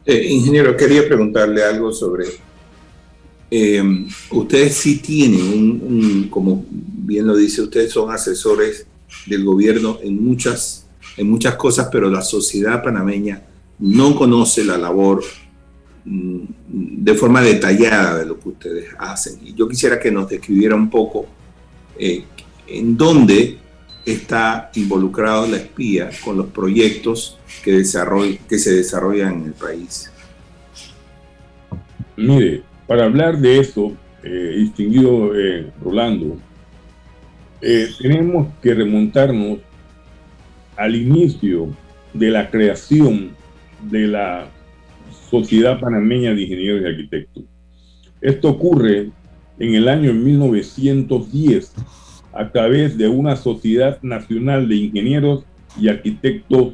Speaker 4: Eh, ingeniero, quería preguntarle algo sobre, eh, ustedes sí tienen un, como bien lo dice, ustedes son asesores del gobierno en muchas, en muchas cosas, pero la sociedad panameña no conoce la labor mm, de forma detallada de lo que ustedes hacen. Y yo quisiera que nos describiera un poco eh, en dónde está involucrado la espía con los proyectos que, que se desarrollan en el país.
Speaker 13: Mire, para hablar de eso, eh, distinguido eh, Rolando, eh, tenemos que remontarnos al inicio de la creación de la Sociedad Panameña de Ingenieros y Arquitectos. Esto ocurre en el año 1910 a través de una Sociedad Nacional de Ingenieros y Arquitectos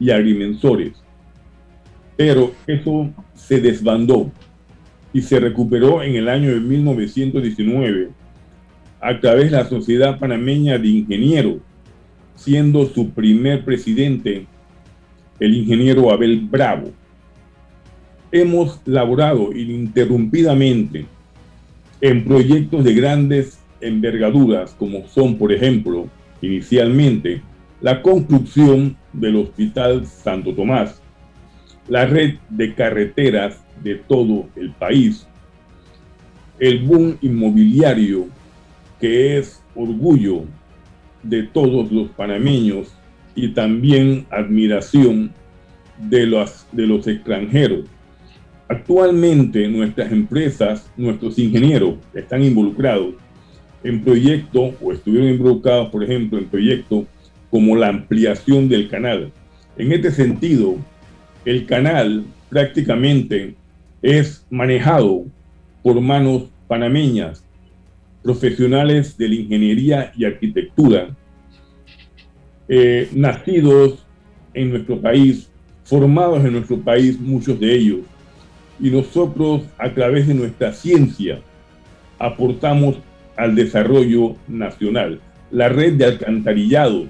Speaker 13: y Agrimensores. Pero eso se desbandó y se recuperó en el año de 1919 a través de la Sociedad Panameña de Ingenieros, siendo su primer presidente el ingeniero Abel Bravo. Hemos laborado ininterrumpidamente en proyectos de grandes envergaduras como son, por ejemplo, inicialmente, la construcción del Hospital Santo Tomás, la red de carreteras de todo el país, el boom inmobiliario que es orgullo de todos los panameños y también admiración de los, de los extranjeros. Actualmente nuestras empresas, nuestros ingenieros están involucrados en proyectos o estuvieron involucrados, por ejemplo, en proyectos como la ampliación del canal. En este sentido, el canal prácticamente es manejado por manos panameñas, profesionales de la ingeniería y arquitectura, eh, nacidos en nuestro país, formados en nuestro país, muchos de ellos, y nosotros a través de nuestra ciencia aportamos al desarrollo nacional. La red de alcantarillado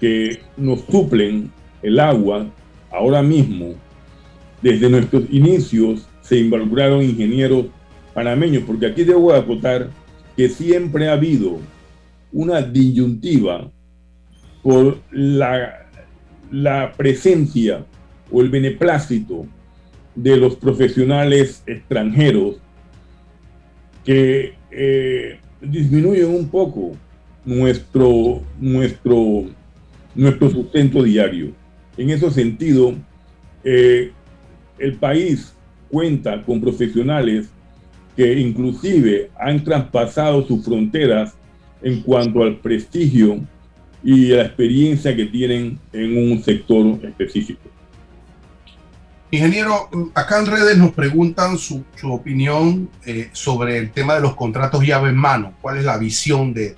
Speaker 13: que nos suplen el agua ahora mismo, desde nuestros inicios se involucraron ingenieros panameños, porque aquí debo acotar que siempre ha habido una disyuntiva por la, la presencia o el beneplácito de los profesionales extranjeros que eh, disminuyen un poco nuestro, nuestro, nuestro sustento diario. En ese sentido, eh, el país cuenta con profesionales que inclusive han traspasado sus fronteras en cuanto al prestigio y la experiencia que tienen en un sector específico.
Speaker 3: Ingeniero, acá en redes nos preguntan su, opinión eh, sobre el tema de los contratos llave en mano. ¿Cuál es la visión de,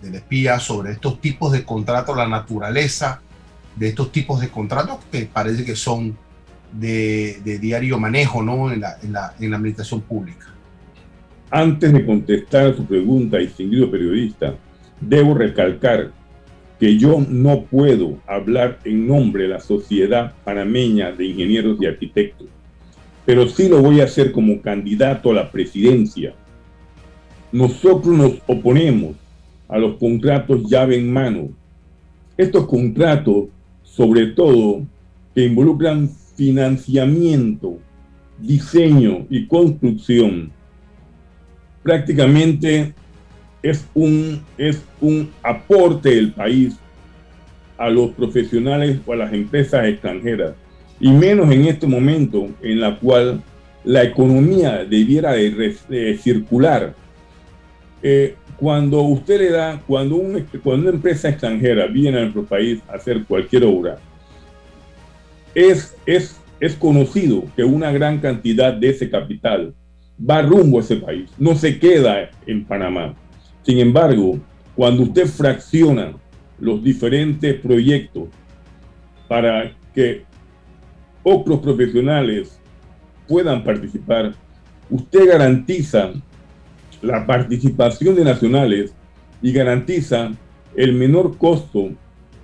Speaker 3: del espía sobre estos tipos de contratos, la naturaleza de estos tipos de contratos que parece que son de, diario manejo ¿no? en, la, en, la, en la administración pública?
Speaker 13: Antes de contestar a su pregunta, distinguido periodista, debo recalcar que yo no puedo hablar en nombre de la Sociedad Panameña de Ingenieros y Arquitectos, pero sí lo voy a hacer como candidato a la presidencia. Nosotros nos oponemos a los contratos llave en mano. Estos contratos, sobre todo, que involucran financiamiento, diseño y construcción, prácticamente es un, es un aporte del país a los profesionales o a las empresas extranjeras, y menos en este momento en la cual la economía debiera de, circular. Eh, cuando usted le da, cuando, un, cuando una empresa extranjera viene a nuestro país a hacer cualquier obra, es, es, es conocido que una gran cantidad de ese capital va rumbo a ese país, no se queda en Panamá. Sin embargo, cuando usted fracciona los diferentes proyectos para que otros profesionales puedan participar, usted garantiza la participación de nacionales y garantiza el menor costo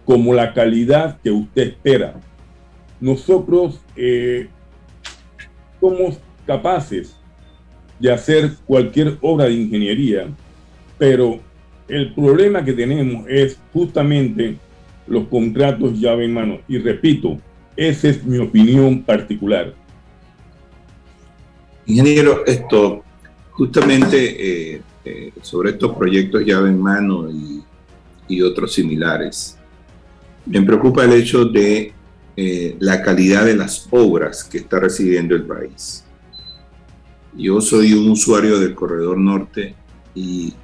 Speaker 13: como la calidad que usted espera. Nosotros eh, somos capaces de hacer cualquier obra de ingeniería pero el problema que tenemos es justamente los contratos llave en mano. Y repito, esa es mi opinión particular.
Speaker 4: Ingeniero, esto, justamente eh, eh, sobre estos proyectos llave en mano y, otros similares, me preocupa el hecho de eh, la calidad de las obras que está recibiendo el país. Yo soy un usuario del Corredor Norte y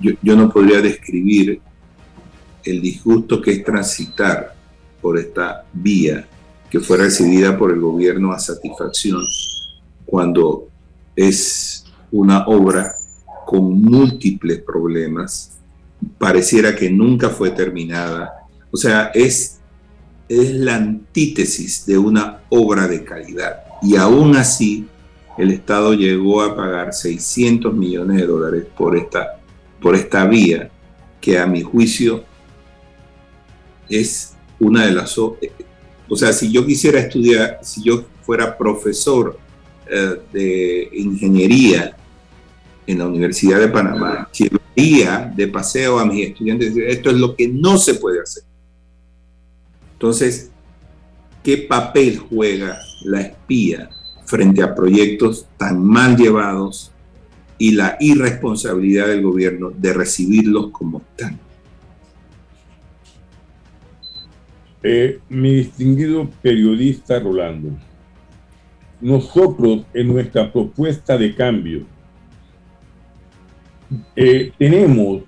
Speaker 4: yo, no podría describir el disgusto que es transitar por esta vía que fue recibida por el gobierno a satisfacción cuando es una obra con múltiples problemas, pareciera que nunca fue terminada. O sea, es, es la antítesis de una obra de calidad. Y aún así, el Estado llegó a pagar 600 millones de dólares por esta por esta vía que a mi juicio es una de las... O sea, si yo quisiera estudiar, si yo fuera profesor eh, de ingeniería en la Universidad de Panamá, llevaría de paseo a mis estudiantes, esto es lo que no se puede hacer. Entonces, ¿qué papel juega la espía frente a proyectos tan mal llevados y la irresponsabilidad del gobierno de recibirlos como están.
Speaker 13: Eh, mi distinguido periodista Rolando, nosotros en nuestra propuesta de cambio eh, tenemos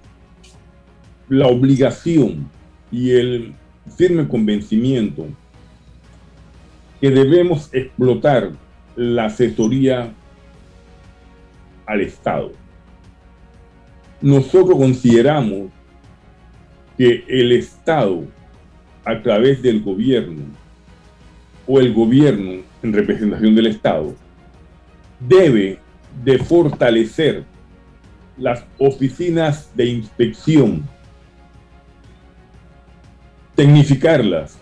Speaker 13: la obligación y el firme convencimiento que debemos explotar la asesoría al Estado. Nosotros consideramos que el Estado, a través del gobierno, o el gobierno en representación del Estado, debe de fortalecer las oficinas de inspección, tecnificarlas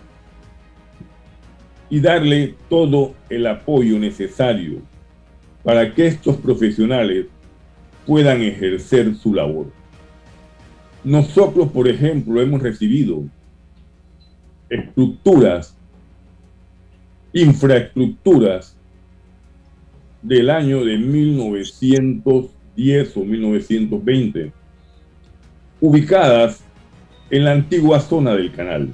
Speaker 13: y darle todo el apoyo necesario para que estos profesionales puedan ejercer su labor. Nosotros, por ejemplo, hemos recibido estructuras, infraestructuras del año de 1910 o 1920, ubicadas en la antigua zona del canal.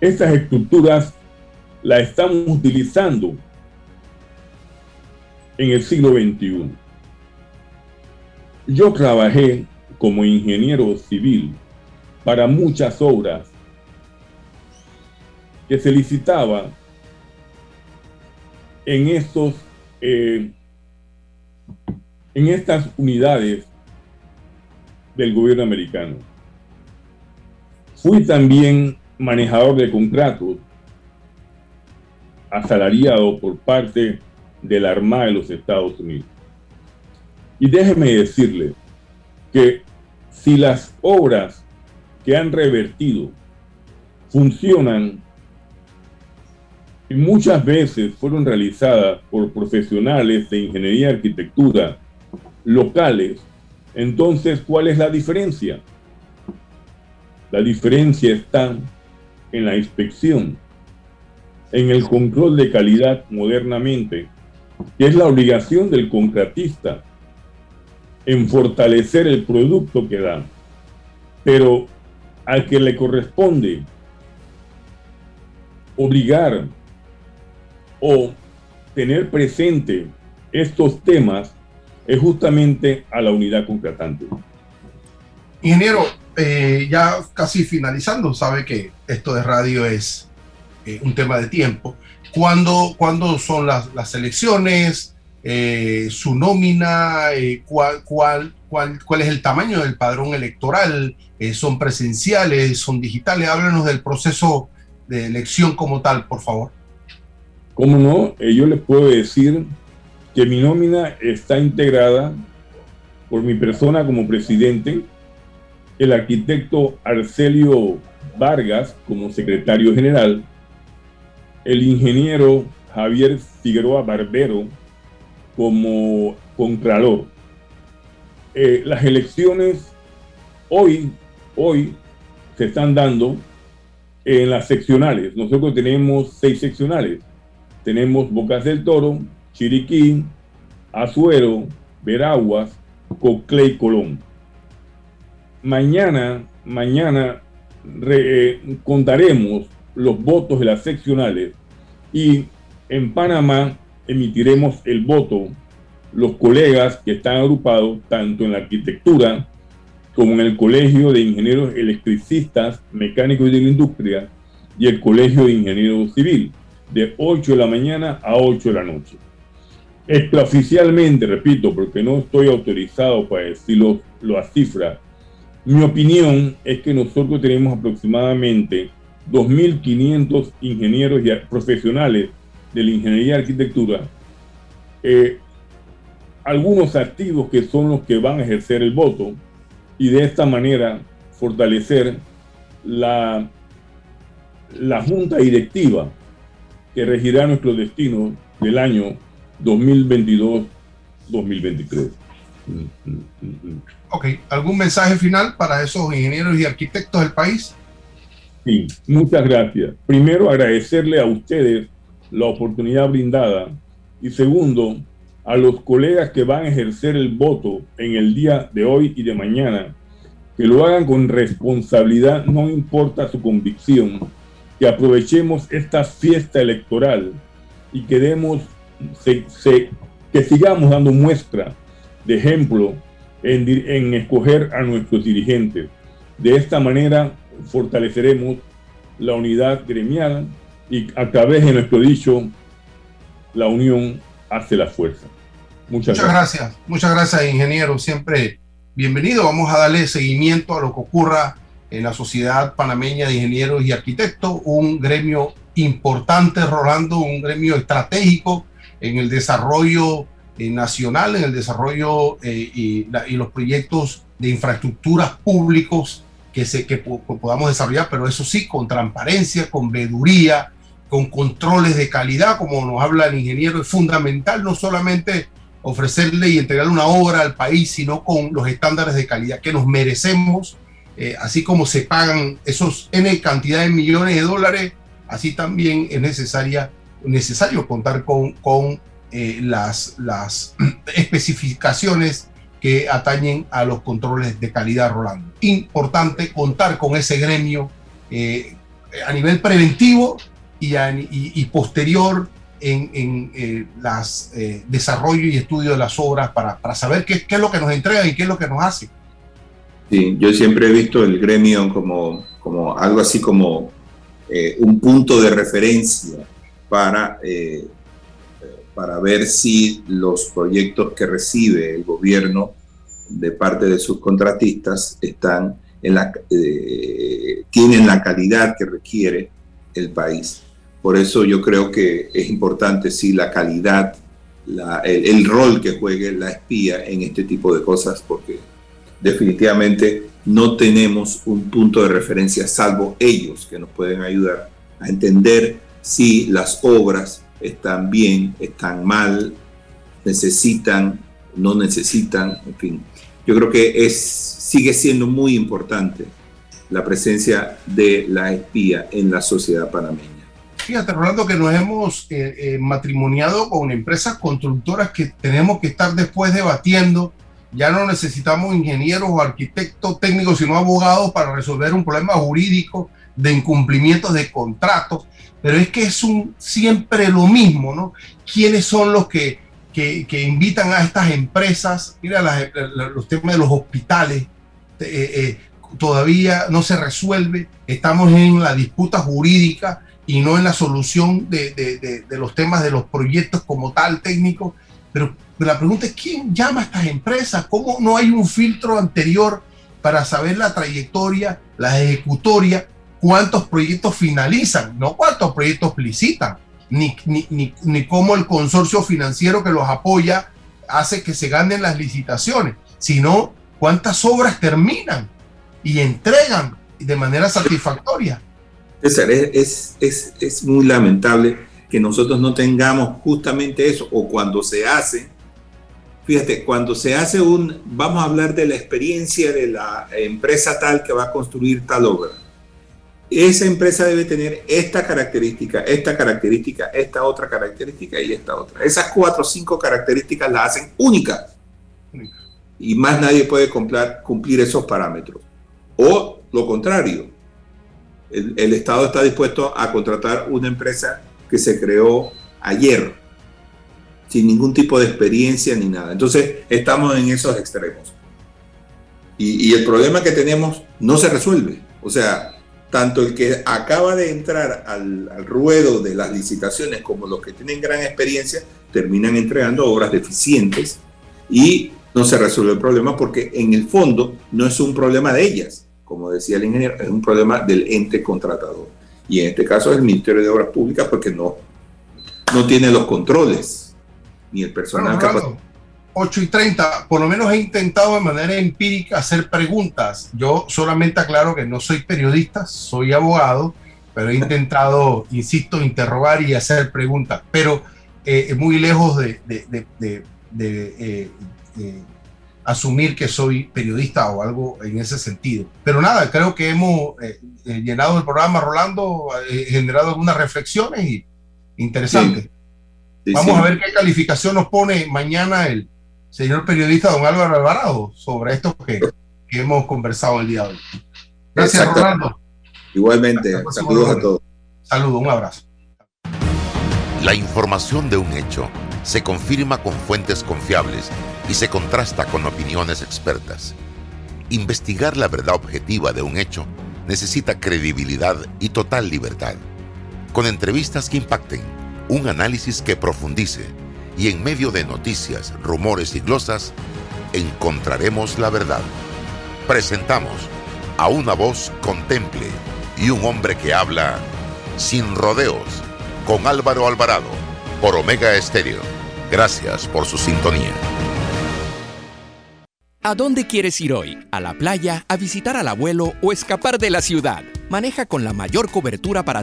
Speaker 13: Estas estructuras las estamos utilizando en el siglo XXI. Yo trabajé como ingeniero civil para muchas obras que se licitaba en estos eh, en estas unidades del gobierno americano. Fui también manejador de contratos asalariado por parte de la Armada de los Estados Unidos. Y déjeme decirle que si las obras que han revertido funcionan y muchas veces fueron realizadas por profesionales de ingeniería y arquitectura locales, entonces, ¿cuál es la diferencia? La diferencia está en la inspección, en el control de calidad modernamente que es la obligación del contratista en fortalecer el producto que da. Pero al que le corresponde obligar o tener presente estos temas es justamente a la unidad contratante.
Speaker 3: Ingeniero, eh, ya casi finalizando, sabe que esto de radio es eh, un tema de tiempo. ¿Cuándo, son las, elecciones? Eh, ¿Su nómina? Eh, cuál, cuál, cuál, es el tamaño del padrón electoral? Eh, ¿Son presenciales? ¿Son digitales? Háblenos del proceso de elección como tal, por favor.
Speaker 13: ¿Cómo no? yo les puedo decir que mi nómina está integrada por mi persona como presidente, el arquitecto Arcelio Vargas como secretario general, el ingeniero Javier Figueroa Barbero como contralor. Eh, las elecciones hoy, hoy se están dando en las seccionales. Nosotros tenemos seis seccionales. Tenemos Bocas del Toro, Chiriquí, Azuero, Veraguas, Coclé y Colón. Mañana, mañana eh, contaremos los votos de las seccionales y en Panamá emitiremos el voto los colegas que están agrupados tanto en la arquitectura como en el Colegio de Ingenieros Electricistas, Mecánicos y de la Industria y el Colegio de Ingenieros Civil, de 8 de la mañana a 8 de la noche. Extraoficialmente, repito, porque no estoy autorizado para decirlo las cifras, mi opinión es que nosotros tenemos aproximadamente 2.500 ingenieros y profesionales de la ingeniería y arquitectura, eh, algunos activos que son los que van a ejercer el voto y de esta manera fortalecer la, la junta directiva que regirá nuestro destino del año 2022-2023.
Speaker 3: Ok, ¿algún mensaje final para esos ingenieros y arquitectos del país?
Speaker 13: Sí, muchas gracias. Primero, agradecerle a ustedes la oportunidad brindada y segundo, a los colegas que van a ejercer el voto en el día de hoy y de mañana, que lo hagan con responsabilidad, no importa su convicción, que aprovechemos esta fiesta electoral y que demos, que sigamos dando muestra de ejemplo en, en escoger a nuestros dirigentes. De esta manera fortaleceremos la unidad gremial y a través de nuestro dicho, la unión hace la fuerza. Muchas,
Speaker 3: gracias. Muchas gracias, ingeniero. Siempre bienvenido. Vamos a darle seguimiento a lo que ocurra en la Sociedad Panameña de Ingenieros y Arquitectos, un gremio importante, Rolando, un gremio estratégico en el desarrollo eh, nacional, en el desarrollo eh, y, los proyectos de infraestructuras públicos que, se, que podamos desarrollar, pero eso sí, con transparencia, con veeduría, con controles de calidad, como nos habla el ingeniero, es fundamental no solamente ofrecerle y entregarle una obra al país, sino con los estándares de calidad que nos merecemos, eh, así como se pagan esos N cantidad de millones de dólares, así también es necesaria, necesario contar con, con eh, las, las especificaciones que atañen a los controles de calidad, Rolando. Importante contar con ese gremio eh, a nivel preventivo y, posterior en, en eh, las, eh, desarrollo y estudio de las obras para, para saber qué, qué, es lo que nos entrega y qué es lo que nos hace.
Speaker 4: Sí, yo siempre he visto el gremio como, como algo así como eh, un punto de referencia para, para ver si los proyectos que recibe el gobierno de parte de sus contratistas están en la, tienen la calidad que requiere el país. Por eso yo creo que es importante, sí, la calidad, el, rol que juegue la espía en este tipo de cosas, porque definitivamente no tenemos un punto de referencia, salvo ellos que nos pueden ayudar a entender si las obras están bien, están mal, necesitan, no necesitan, en fin. Yo creo que es, sigue siendo muy importante la presencia de la espía en la sociedad panameña.
Speaker 3: Fíjate, Rolando, que nos hemos eh, eh, matrimoniado con empresas constructoras que tenemos que estar después debatiendo. Ya no necesitamos ingenieros o arquitectos técnicos, sino abogados para resolver un problema jurídico de incumplimientos de contratos. Pero es que es un, siempre lo mismo, ¿no? ¿Quiénes son los que, que, invitan a estas empresas? Mira, los temas de los hospitales. Eh, todavía no se resuelve. Estamos en la disputa jurídica y no en la solución de, los temas de los proyectos como tal técnico. Pero, la pregunta es, ¿quién llama a estas empresas? ¿Cómo no hay un filtro anterior para saber la trayectoria, la ejecutoria, cuántos proyectos finalizan, no cuántos proyectos licitan, ni, ni, ni, ni cómo el consorcio financiero que los apoya hace que se ganen las licitaciones, sino cuántas obras terminan y entregan de manera satisfactoria.
Speaker 4: César, es, es, es, muy lamentable que nosotros no tengamos justamente eso, o cuando se hace, fíjate, cuando se hace un, vamos a hablar de la experiencia de la empresa tal que va a construir tal obra. Esa empresa debe tener esta característica, esta característica, esta otra característica y esta otra. Esas cuatro o cinco características las hacen únicas. Y más nadie puede cumplir, cumplir esos parámetros. O lo contrario, el, Estado está dispuesto a contratar una empresa que se creó ayer, sin ningún tipo de experiencia ni nada. Entonces, estamos en esos extremos. Y, el problema que tenemos no se resuelve. O sea, tanto el que acaba de entrar al, al, ruedo de las licitaciones como los que tienen gran experiencia terminan entregando obras deficientes y no se resuelve el problema porque en el fondo no es un problema de ellas, como decía el ingeniero, es un problema del ente contratador. Y en este caso es el Ministerio de Obras Públicas porque no, no tiene los controles ni el personal
Speaker 3: bueno, 8 y 30, por lo menos he intentado de manera empírica hacer preguntas. Yo solamente aclaro que no soy periodista, soy abogado, pero he intentado, insisto, interrogar y hacer preguntas, pero eh, muy lejos de, de, de, de eh, asumir que soy periodista o algo en ese sentido. Pero nada, creo que hemos eh, eh, llenado el programa, Rolando, eh, generado algunas reflexiones y interesantes. Vamos a ver qué calificación nos pone mañana el señor periodista don Álvaro Alvarado sobre esto que, hemos conversado el día de hoy. Gracias, Rolando.
Speaker 4: Igualmente, saludos a todos.
Speaker 3: Saludos, un abrazo.
Speaker 1: La información de un hecho se confirma con fuentes confiables y se contrasta con opiniones expertas. Investigar la verdad objetiva de un hecho necesita credibilidad y total libertad. Con entrevistas que impacten, un análisis que profundice y en medio de noticias, rumores y glosas, encontraremos la verdad. Presentamos a una voz contemple y un hombre que habla sin rodeos con Álvaro Alvarado por Omega Estéreo. Gracias por su sintonía.
Speaker 14: ¿A dónde quieres ir hoy? ¿A la playa, a visitar al abuelo o escapar de la ciudad? Maneja con la mayor cobertura para